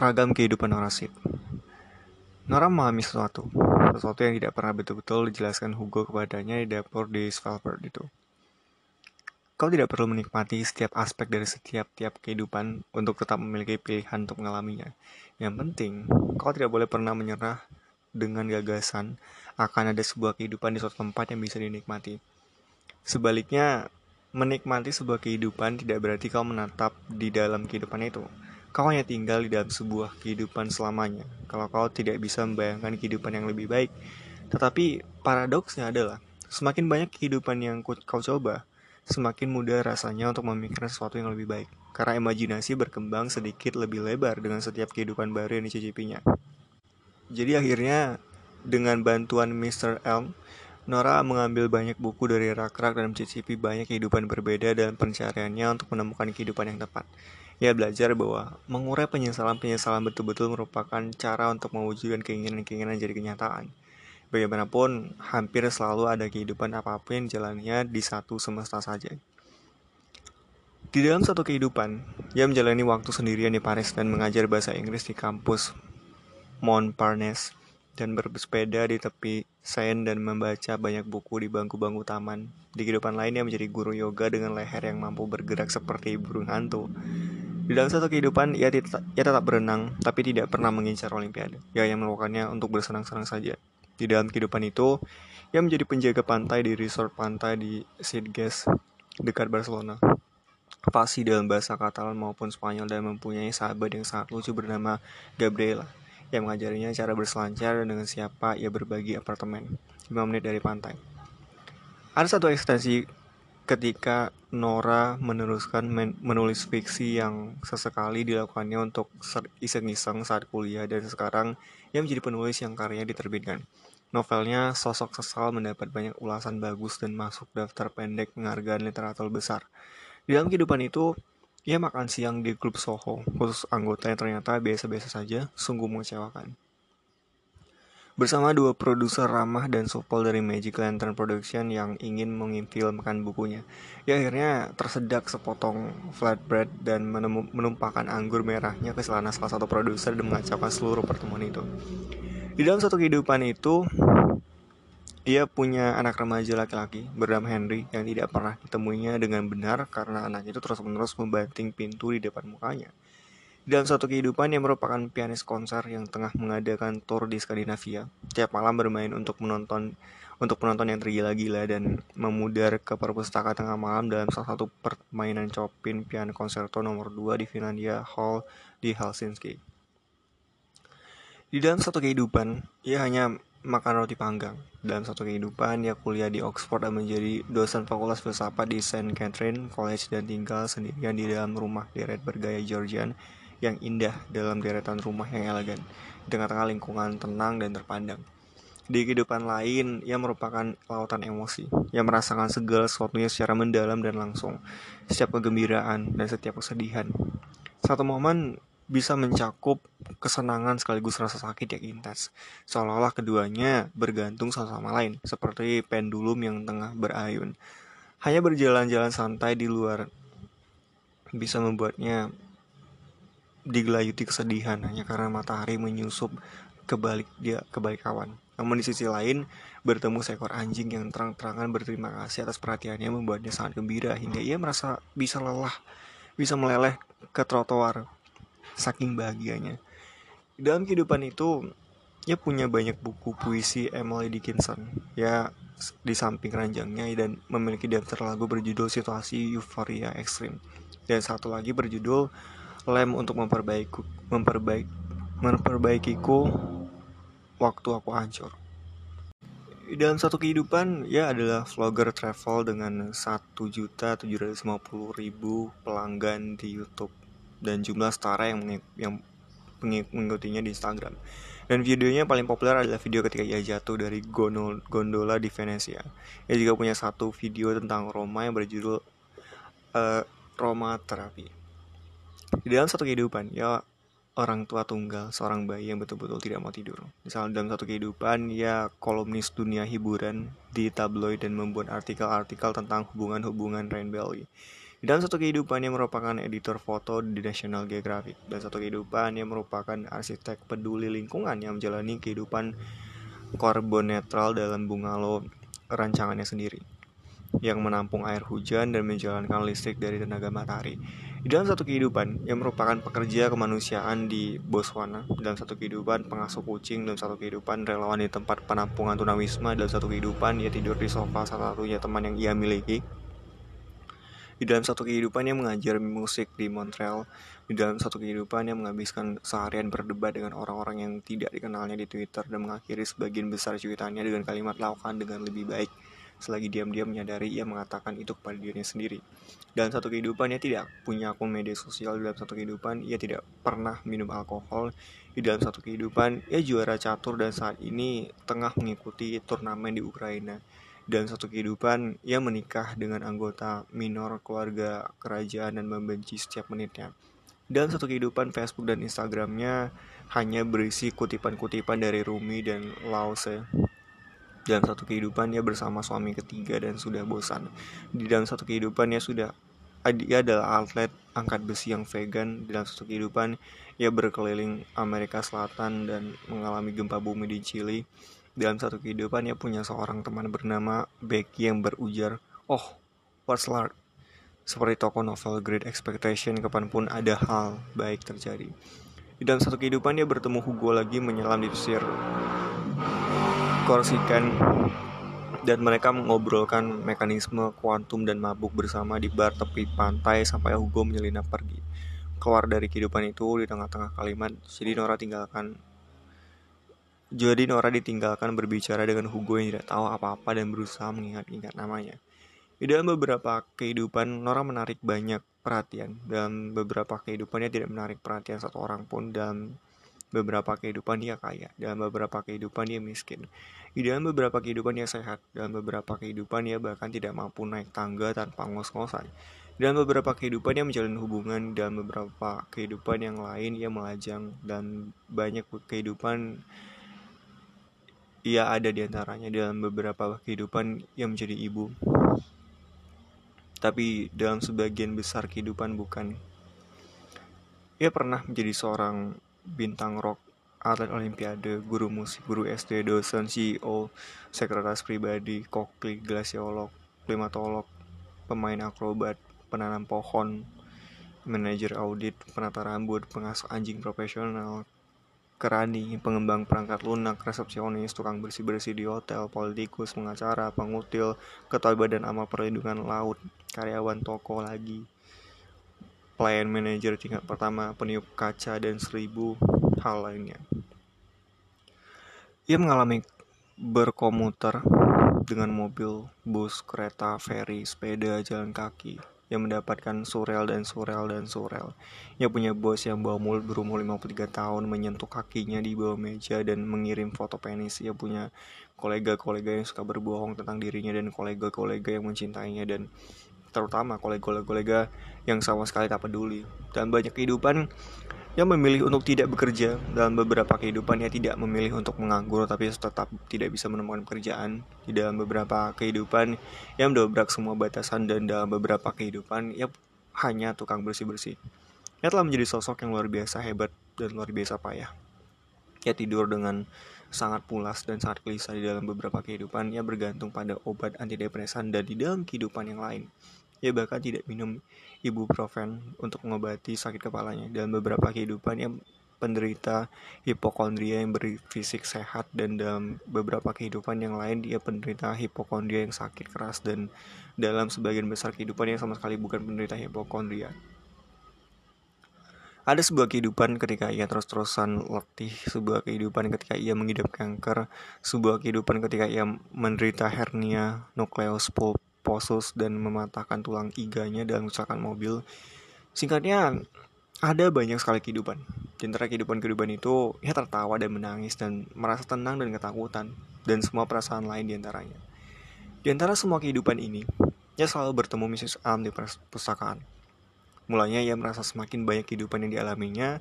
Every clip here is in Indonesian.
ragam kehidupan Nora Sid. Nora memahami sesuatu, sesuatu yang tidak pernah betul-betul dijelaskan Hugo kepadanya di dapur di Svalbard itu. Kau tidak perlu menikmati setiap aspek dari setiap tiap kehidupan untuk tetap memiliki pilihan untuk mengalaminya. Yang penting, kau tidak boleh pernah menyerah dengan gagasan akan ada sebuah kehidupan di suatu tempat yang bisa dinikmati. Sebaliknya, menikmati sebuah kehidupan tidak berarti kau menatap di dalam kehidupan itu Kau hanya tinggal di dalam sebuah kehidupan selamanya kalau kau tidak bisa membayangkan kehidupan yang lebih baik. Tetapi paradoksnya adalah semakin banyak kehidupan yang kau coba, semakin mudah rasanya untuk memikirkan sesuatu yang lebih baik. Karena imajinasi berkembang sedikit lebih lebar dengan setiap kehidupan baru yang dicicipinya. Jadi akhirnya dengan bantuan Mr. Elm, Nora mengambil banyak buku dari rak-rak dan mencicipi banyak kehidupan berbeda dalam pencariannya untuk menemukan kehidupan yang tepat. Ia belajar bahwa mengurai penyesalan-penyesalan betul-betul merupakan cara untuk mewujudkan keinginan-keinginan jadi kenyataan. Bagaimanapun, hampir selalu ada kehidupan apa pun yang jalannya di satu semesta saja. Di dalam satu kehidupan, ia menjalani waktu sendirian di Paris dan mengajar bahasa Inggris di kampus Montparnasse dan bersepeda di tepi Seine dan membaca banyak buku di bangku-bangku taman. Di kehidupan lain, ia menjadi guru yoga dengan leher yang mampu bergerak seperti burung hantu. Di dalam satu kehidupan, ia, tetap, ia tetap berenang, tapi tidak pernah mengincar olimpiade. Ia hanya melakukannya untuk bersenang-senang saja. Di dalam kehidupan itu, ia menjadi penjaga pantai di resort pantai di Sitges, dekat Barcelona. Fasih dalam bahasa Katalan maupun Spanyol dan mempunyai sahabat yang sangat lucu bernama Gabriela yang mengajarinya cara berselancar dan dengan siapa ia berbagi apartemen 5 menit dari pantai. Ada satu ekstensi ketika Nora meneruskan men menulis fiksi yang sesekali dilakukannya untuk iseng-iseng saat kuliah dan sekarang ia menjadi penulis yang karyanya diterbitkan. Novelnya Sosok Sesal mendapat banyak ulasan bagus dan masuk daftar pendek penghargaan literatur besar. Di dalam kehidupan itu, ia makan siang di klub Soho, khusus anggota yang ternyata biasa-biasa saja, sungguh mengecewakan. Bersama dua produser ramah dan supel dari Magic Lantern Production yang ingin mengifilmkan bukunya, ia akhirnya tersedak sepotong flatbread dan menumpahkan anggur merahnya ke celana salah satu produser dan mengacaukan seluruh pertemuan itu. Di dalam satu kehidupan itu, ia punya anak remaja laki-laki bernama Henry yang tidak pernah ditemuinya dengan benar karena anak itu terus-menerus membanting pintu di depan mukanya. Dalam suatu kehidupan yang merupakan pianis konser yang tengah mengadakan tour di Skandinavia, tiap malam bermain untuk menonton untuk penonton yang tergila-gila dan memudar ke perpustakaan tengah malam dalam salah satu permainan Chopin piano concerto nomor 2 di Finlandia Hall di Helsinki. Di dalam satu kehidupan, ia hanya makan roti panggang. Dalam satu kehidupan, ia kuliah di Oxford dan menjadi dosen fakultas filsafat di St. Catherine College dan tinggal sendirian di dalam rumah deret bergaya Georgian yang indah dalam deretan rumah yang elegan, di tengah-tengah lingkungan tenang dan terpandang. Di kehidupan lain, ia merupakan lautan emosi, yang merasakan segala sesuatunya secara mendalam dan langsung, setiap kegembiraan dan setiap kesedihan. Satu momen bisa mencakup kesenangan sekaligus rasa sakit yang intens, seolah-olah keduanya bergantung satu sama lain, seperti pendulum yang tengah berayun. Hanya berjalan-jalan santai di luar bisa membuatnya digelayuti kesedihan hanya karena matahari menyusup ke balik dia ke balik awan. Namun di sisi lain, bertemu seekor anjing yang terang-terangan berterima kasih atas perhatiannya membuatnya sangat gembira hingga ia merasa bisa lelah, bisa meleleh ke trotoar saking bahagianya. Dalam kehidupan itu, ia punya banyak buku puisi Emily Dickinson. Ya, di samping ranjangnya dan memiliki daftar lagu berjudul Situasi Euforia Ekstrim. Dan satu lagi berjudul lem untuk memperbaiki memperbaik memperbaikiku waktu aku hancur. Dalam satu kehidupan, ya adalah vlogger travel dengan satu juta tujuh ratus lima puluh ribu pelanggan di YouTube dan jumlah setara yang yang mengikutinya di Instagram. Dan videonya paling populer adalah video ketika ia jatuh dari gondola di Venesia. Ia juga punya satu video tentang Roma yang berjudul uh, Roma Terapi. Di dalam satu kehidupan, ya orang tua tunggal, seorang bayi yang betul-betul tidak mau tidur. Misalnya dalam satu kehidupan, ya kolumnis dunia hiburan di tabloid dan membuat artikel-artikel tentang hubungan-hubungan Rain Belly. Di dalam satu kehidupan yang merupakan editor foto di National Geographic dan satu kehidupan yang merupakan arsitek peduli lingkungan yang menjalani kehidupan karbon netral dalam bungalow rancangannya sendiri yang menampung air hujan dan menjalankan listrik dari tenaga matahari. Di dalam satu kehidupan yang merupakan pekerja kemanusiaan di Botswana, dalam satu kehidupan pengasuh kucing, dalam satu kehidupan relawan di tempat penampungan tunawisma, dalam satu kehidupan ia tidur di sofa salah satunya teman yang ia miliki, di dalam satu kehidupan yang mengajar musik di Montreal, di dalam satu kehidupan yang menghabiskan seharian berdebat dengan orang-orang yang tidak dikenalnya di Twitter dan mengakhiri sebagian besar cuitannya dengan kalimat lakukan dengan lebih baik. Selagi diam-diam menyadari ia mengatakan itu kepada dirinya sendiri. Dalam satu kehidupan ia tidak punya akun media sosial, dalam satu kehidupan ia tidak pernah minum alkohol, di dalam satu kehidupan ia juara catur dan saat ini tengah mengikuti turnamen di Ukraina dan satu kehidupan ia menikah dengan anggota minor keluarga kerajaan dan membenci setiap menitnya. Dan satu kehidupan Facebook dan Instagramnya hanya berisi kutipan-kutipan dari Rumi dan Lause. Dalam satu kehidupan ia bersama suami ketiga dan sudah bosan. Di dalam satu kehidupan ia sudah dia adalah atlet angkat besi yang vegan. Dalam satu kehidupan ia berkeliling Amerika Selatan dan mengalami gempa bumi di Chili dalam satu kehidupan ia punya seorang teman bernama Becky yang berujar, Oh, what's large? Seperti tokoh novel Great Expectation, kapan pun ada hal baik terjadi. Di dalam satu kehidupan dia bertemu Hugo lagi menyelam di pesisir Korsikan dan mereka mengobrolkan mekanisme kuantum dan mabuk bersama di bar tepi pantai sampai Hugo menyelinap pergi. Keluar dari kehidupan itu di tengah-tengah kalimat, jadi Nora tinggalkan jadi Nora ditinggalkan berbicara dengan Hugo yang tidak tahu apa-apa dan berusaha mengingat-ingat namanya. Di dalam beberapa kehidupan, Nora menarik banyak perhatian. Dalam beberapa kehidupannya tidak menarik perhatian satu orang pun. Dalam beberapa kehidupan dia kaya. Dalam beberapa kehidupan dia miskin. Di dalam beberapa kehidupan dia sehat. Dalam beberapa kehidupan dia bahkan tidak mampu naik tangga tanpa ngos-ngosan. Dalam beberapa kehidupan dia menjalin hubungan. Dalam beberapa kehidupan yang lain ia melajang. Dan banyak kehidupan ia ada di antaranya dalam beberapa kehidupan yang menjadi ibu. Tapi dalam sebagian besar kehidupan bukan. Ia pernah menjadi seorang bintang rock, atlet olimpiade, guru musik, guru SD, dosen, CEO, sekretaris pribadi, kokli, glasiolog, klimatolog, pemain akrobat, penanam pohon, manajer audit, penata rambut, pengasuh anjing profesional, kerani, pengembang perangkat lunak, resepsionis, tukang bersih-bersih di hotel, politikus, pengacara, pengutil, ketua badan amal perlindungan laut, karyawan toko lagi, pelayan manajer tingkat pertama, peniup kaca, dan seribu hal lainnya. Ia mengalami berkomuter dengan mobil, bus, kereta, feri, sepeda, jalan kaki, yang mendapatkan surel dan surel dan surel. Ia punya bos yang bawa mulut berumur 53 tahun menyentuh kakinya di bawah meja dan mengirim foto penis. Ia punya kolega-kolega yang suka berbohong tentang dirinya dan kolega-kolega yang mencintainya dan terutama kolega-kolega yang sama sekali tak peduli. Dan banyak kehidupan yang memilih untuk tidak bekerja dalam beberapa kehidupan ia tidak memilih untuk menganggur tapi tetap tidak bisa menemukan pekerjaan. Di dalam beberapa kehidupan yang mendobrak semua batasan dan dalam beberapa kehidupan ia hanya tukang bersih-bersih. Ia telah menjadi sosok yang luar biasa hebat dan luar biasa payah. Ia tidur dengan sangat pulas dan sangat gelisah di dalam beberapa kehidupan ia bergantung pada obat antidepresan dan di dalam kehidupan yang lain ia bahkan tidak minum ibuprofen untuk mengobati sakit kepalanya. Dalam beberapa kehidupan yang penderita hipokondria yang berfisik sehat dan dalam beberapa kehidupan yang lain dia penderita hipokondria yang sakit keras dan dalam sebagian besar kehidupan yang sama sekali bukan penderita hipokondria. Ada sebuah kehidupan ketika ia terus-terusan letih, sebuah kehidupan ketika ia mengidap kanker, sebuah kehidupan ketika ia menderita hernia nukleus pulp posus dan mematahkan tulang iganya dalam kecelakaan mobil. Singkatnya, ada banyak sekali kehidupan. Di antara kehidupan-kehidupan itu, ia tertawa dan menangis dan merasa tenang dan ketakutan, dan semua perasaan lain di antaranya. Di antara semua kehidupan ini, ia selalu bertemu Mrs. Am di perpustakaan. Mulanya ia merasa semakin banyak kehidupan yang dialaminya,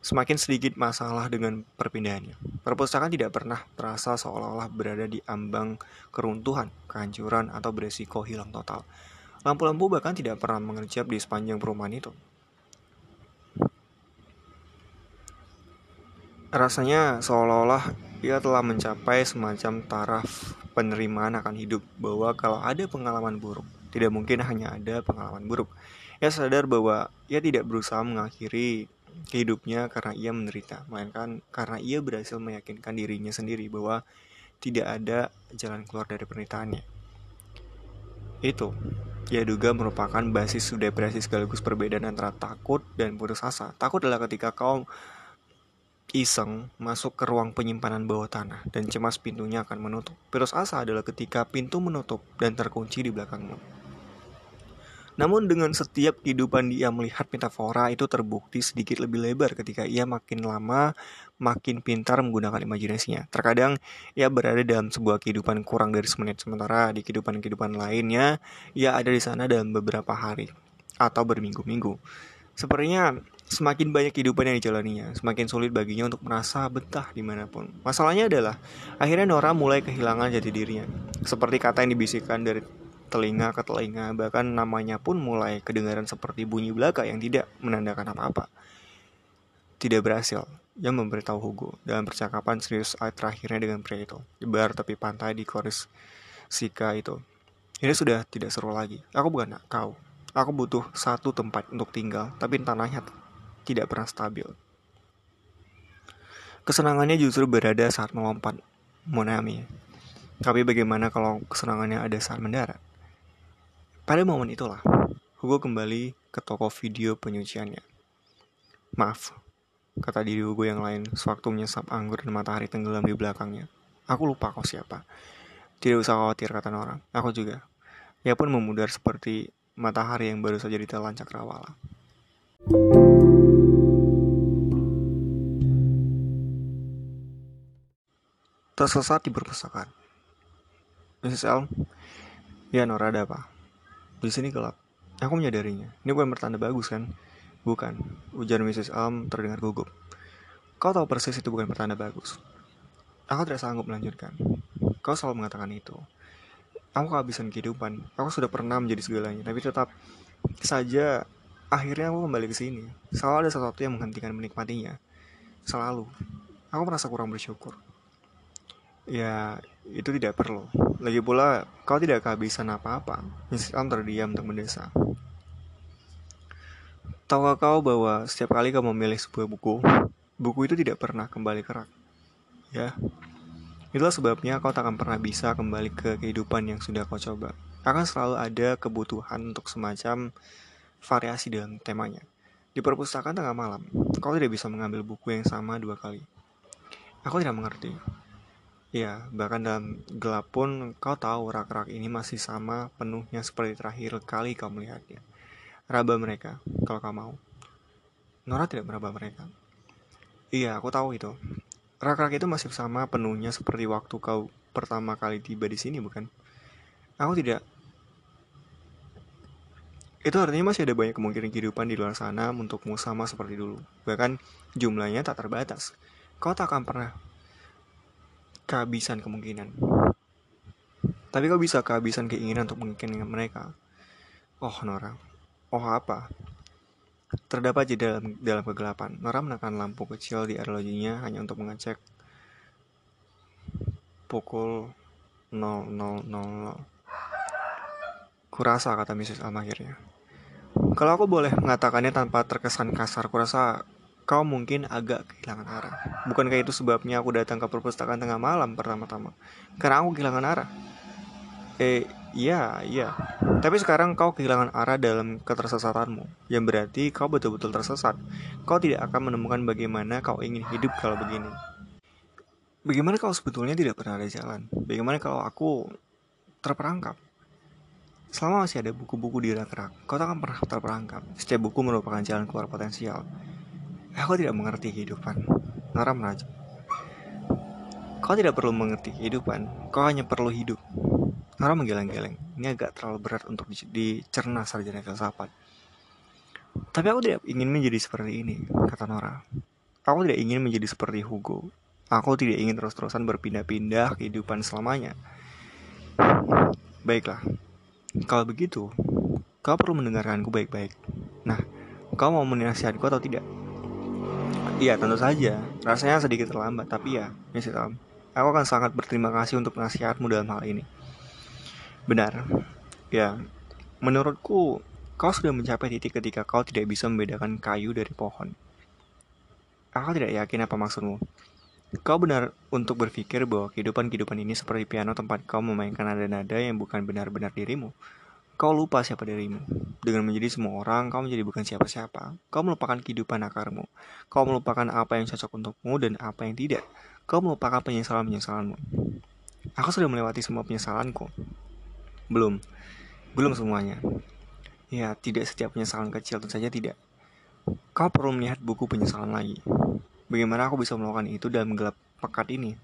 semakin sedikit masalah dengan perpindahannya. Perpustakaan tidak pernah terasa seolah-olah berada di ambang keruntuhan, kehancuran, atau beresiko hilang total. Lampu-lampu bahkan tidak pernah mengerjap di sepanjang perumahan itu. Rasanya seolah-olah ia telah mencapai semacam taraf penerimaan akan hidup bahwa kalau ada pengalaman buruk, tidak mungkin hanya ada pengalaman buruk. Ia sadar bahwa ia tidak berusaha mengakhiri hidupnya karena ia menderita, melainkan karena ia berhasil meyakinkan dirinya sendiri bahwa tidak ada jalan keluar dari penderitaannya. Itu, ia duga merupakan basis depresi sekaligus perbedaan antara takut dan putus asa. Takut adalah ketika kau iseng masuk ke ruang penyimpanan bawah tanah dan cemas pintunya akan menutup. Putus asa adalah ketika pintu menutup dan terkunci di belakangmu. Namun dengan setiap kehidupan dia melihat metafora itu terbukti sedikit lebih lebar ketika ia makin lama makin pintar menggunakan imajinasinya. Terkadang ia berada dalam sebuah kehidupan kurang dari semenit sementara di kehidupan-kehidupan lainnya ia ada di sana dalam beberapa hari atau berminggu-minggu. Sepertinya semakin banyak kehidupan yang dijalaninya, semakin sulit baginya untuk merasa betah di mana pun. Masalahnya adalah, akhirnya Nora mulai kehilangan jati dirinya. Seperti kata yang dibisikkan dari telinga ke telinga, bahkan namanya pun mulai kedengaran seperti bunyi belaka yang tidak menandakan apa-apa. Tidak berhasil, ia memberitahu Hugo dalam percakapan serius terakhirnya dengan pria itu, di bar tepi pantai di Koris Sika itu. Ini sudah tidak seru lagi. Aku bukan kau. Aku butuh satu tempat untuk tinggal, tapi tanahnya tidak pernah stabil. Kesenangannya justru berada saat melompat Monami. Tapi bagaimana kalau kesenangannya ada saat mendarat? Pada momen itulah, Hugo kembali ke toko video penyuciannya. Maaf, kata diri Hugo yang lain sewaktu menyesap anggur dan matahari tenggelam di belakangnya. Aku lupa kau siapa. Tidak usah khawatir, kata Nora. Aku juga. Ia pun memudar seperti matahari yang baru saja ditelan cakrawala. Tersesat di perpustakaan. Mrs. Elm, ya Nora ada apa? Di sini gelap. Aku menyadarinya. Ini bukan pertanda bagus kan? Bukan. Ujar Mrs. Elm terdengar gugup. Kau tahu persis itu bukan pertanda bagus. Aku tidak sanggup melanjutkan. Kau selalu mengatakan itu. Aku kehabisan kehidupan. Aku sudah pernah menjadi segalanya, tapi tetap saja akhirnya aku kembali ke sini. Selalu ada sesuatu yang menghentikan menikmatinya. Selalu. Aku merasa kurang bersyukur. Ya, itu tidak perlu. Lagi pula, kau tidak kehabisan apa-apa. Elm terdiam untuk mendesa. Tahukah kau bahwa setiap kali kau memilih sebuah buku, buku itu tidak pernah kembali kerak? Ya, itulah sebabnya kau tak akan pernah bisa kembali ke kehidupan yang sudah kau coba. Akan selalu ada kebutuhan untuk semacam variasi dalam temanya. Di perpustakaan tengah malam, kau tidak bisa mengambil buku yang sama dua kali. Aku tidak mengerti. Ya, bahkan dalam gelap pun kau tahu rak-rak ini masih sama penuhnya seperti terakhir kali kau melihatnya. Raba mereka, kalau kau mau. Nora tidak meraba mereka. Iya, aku tahu itu. Rak-rak itu masih sama penuhnya seperti waktu kau pertama kali tiba di sini, bukan? Aku tidak. Itu artinya masih ada banyak kemungkinan kehidupan di luar sana untukmu sama seperti dulu. Bahkan jumlahnya tak terbatas. Kau tak akan pernah kehabisan kemungkinan. Tapi kau bisa kehabisan keinginan untuk menginginkan mereka. Oh Nora, oh apa? Terdapat di dalam, dalam kegelapan. Nora menekan lampu kecil di arlojinya hanya untuk mengecek pukul 0000. Kurasa kata Mrs. Alma akhirnya. Kalau aku boleh mengatakannya tanpa terkesan kasar, kurasa kau mungkin agak kehilangan arah. Bukankah itu sebabnya aku datang ke perpustakaan tengah malam pertama-tama? Karena aku kehilangan arah. Eh, iya, iya. Tapi sekarang kau kehilangan arah dalam ketersesatanmu, yang berarti kau betul-betul tersesat. Kau tidak akan menemukan bagaimana kau ingin hidup kalau begini. Bagaimana kau sebetulnya tidak pernah ada jalan? Bagaimana kalau aku terperangkap? Selama masih ada buku-buku di rak-rak, kau tak akan pernah terperangkap. Setiap buku merupakan jalan keluar potensial. Aku tidak mengerti kehidupan. Nora merajak. Kau tidak perlu mengerti kehidupan, kau hanya perlu hidup. Nora menggeleng-geleng. Ini agak terlalu berat untuk dicerna sarjana filsafat. Tapi aku tidak ingin menjadi seperti ini, kata Nora. Aku tidak ingin menjadi seperti Hugo. Aku tidak ingin terus-terusan berpindah-pindah kehidupan selamanya. Baiklah, kalau begitu, kau perlu mendengarkanku baik-baik. Nah, kau mau menasihatku atau tidak? Iya, tentu saja. Rasanya sedikit terlambat, tapi ya, Mrs. Elm, aku akan sangat berterima kasih untuk nasihatmu dalam hal ini. Benar. Ya, menurutku, kau sudah mencapai titik ketika kau tidak bisa membedakan kayu dari pohon. Aku tidak yakin apa maksudmu. Kau benar untuk berpikir bahwa kehidupan-kehidupan ini seperti piano tempat kau memainkan nada-nada yang bukan benar-benar dirimu. Kau lupa siapa dirimu. Dengan menjadi semua orang, kau menjadi bukan siapa-siapa. Kau melupakan kehidupan akarmu. Kau melupakan apa yang cocok untukmu dan apa yang tidak. Kau melupakan penyesalan-penyesalanmu. Aku sudah melewati semua penyesalanku. Belum. Belum semuanya. Ya, tidak setiap penyesalan kecil, tentu saja tidak. Kau perlu melihat buku penyesalan lagi. Bagaimana aku bisa melakukan itu dalam gelap pekat ini?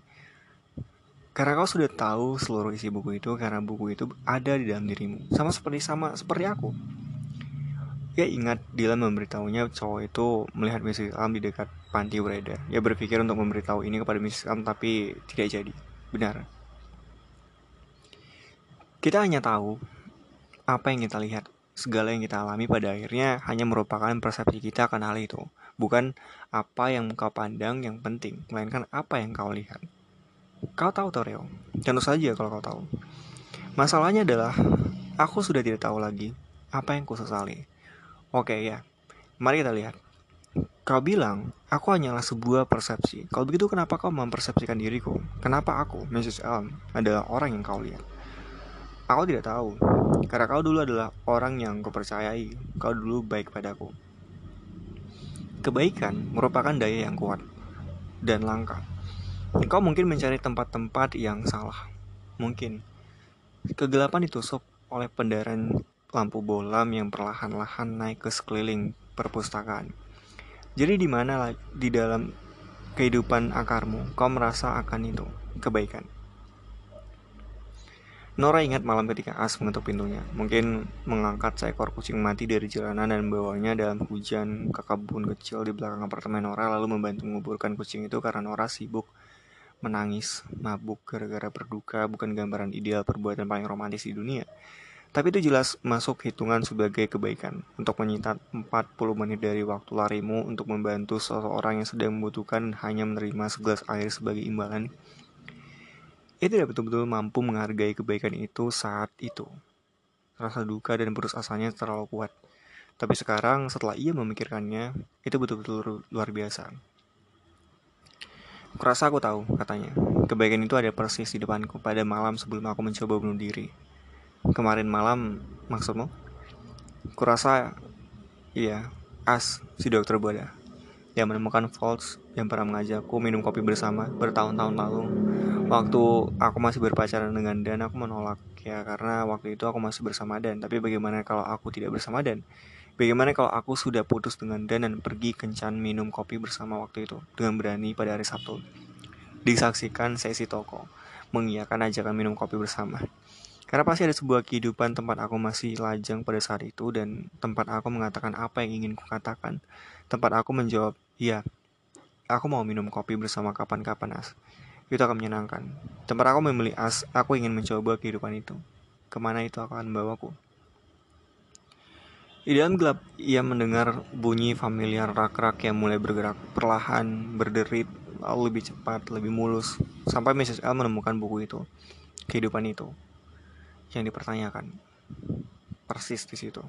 Karena kau sudah tahu seluruh isi buku itu karena buku itu ada di dalam dirimu. Sama seperti sama seperti aku. Ya ingat Dylan memberitahunya cowok itu melihat Mrs. Am di dekat panti beredar. Ya berpikir untuk memberitahu ini kepada Mrs. Am tapi tidak jadi. Benar. Kita hanya tahu apa yang kita lihat. Segala yang kita alami pada akhirnya hanya merupakan persepsi kita akan hal itu. Bukan apa yang kau pandang yang penting, melainkan apa yang kau lihat. Kau tahu Toreo? Tentu saja kalau kau tahu. Masalahnya adalah, aku sudah tidak tahu lagi apa yang kusesali. Oke ya, mari kita lihat. Kau bilang, aku hanyalah sebuah persepsi. Kalau begitu kenapa kau mempersepsikan diriku? Kenapa aku, Mrs. Elm, adalah orang yang kau lihat? Aku tidak tahu, karena kau dulu adalah orang yang kupercayai. Kau dulu baik padaku. Kebaikan merupakan daya yang kuat dan langka. Engkau mungkin mencari tempat-tempat yang salah. Mungkin. Kegelapan ditusuk oleh pendaran lampu bolam yang perlahan-lahan naik ke sekeliling perpustakaan. Jadi di mana di dalam kehidupan akarmu kau merasa akan itu kebaikan? Nora ingat malam ketika As mengetuk pintunya. Mungkin mengangkat seekor kucing mati dari jalanan dan membawanya dalam hujan ke kebun kecil di belakang apartemen Nora lalu membantu menguburkan kucing itu karena Nora sibuk menangis, mabuk gara-gara berduka bukan gambaran ideal perbuatan paling romantis di dunia. Tapi itu jelas masuk hitungan sebagai kebaikan untuk menyita 40 menit dari waktu larimu untuk membantu seseorang yang sedang membutuhkan hanya menerima segelas air sebagai imbalan. Ia tidak betul-betul mampu menghargai kebaikan itu saat itu. Rasa duka dan putus asanya terlalu kuat. Tapi sekarang setelah ia memikirkannya, itu betul-betul luar biasa. Kurasa aku tahu, katanya. Kebaikan itu ada persis di depanku pada malam sebelum aku mencoba bunuh diri. Kemarin malam, maksudmu? Kurasa, iya, As, si dokter Boda, yang menemukan Falls yang pernah mengajakku minum kopi bersama bertahun-tahun lalu. Waktu aku masih berpacaran dengan Dan, aku menolak ya karena waktu itu aku masih bersama Dan. Tapi bagaimana kalau aku tidak bersama Dan? Bagaimana kalau aku sudah putus dengan Dan dan pergi kencan minum kopi bersama waktu itu dengan berani pada hari Sabtu? Disaksikan sesi toko, mengiyakan ajakan minum kopi bersama. Karena pasti ada sebuah kehidupan tempat aku masih lajang pada saat itu dan tempat aku mengatakan apa yang ingin kukatakan. Tempat aku menjawab, iya, aku mau minum kopi bersama kapan-kapan as. Itu akan menyenangkan. Tempat aku memilih as, aku ingin mencoba kehidupan itu. Ke mana itu akan membawaku? Di dalam gelap, ia mendengar bunyi familiar rak-rak yang mulai bergerak perlahan, berderit, lalu lebih cepat, lebih mulus, sampai Mrs. L menemukan buku itu, kehidupan itu, yang dipertanyakan, persis di situ.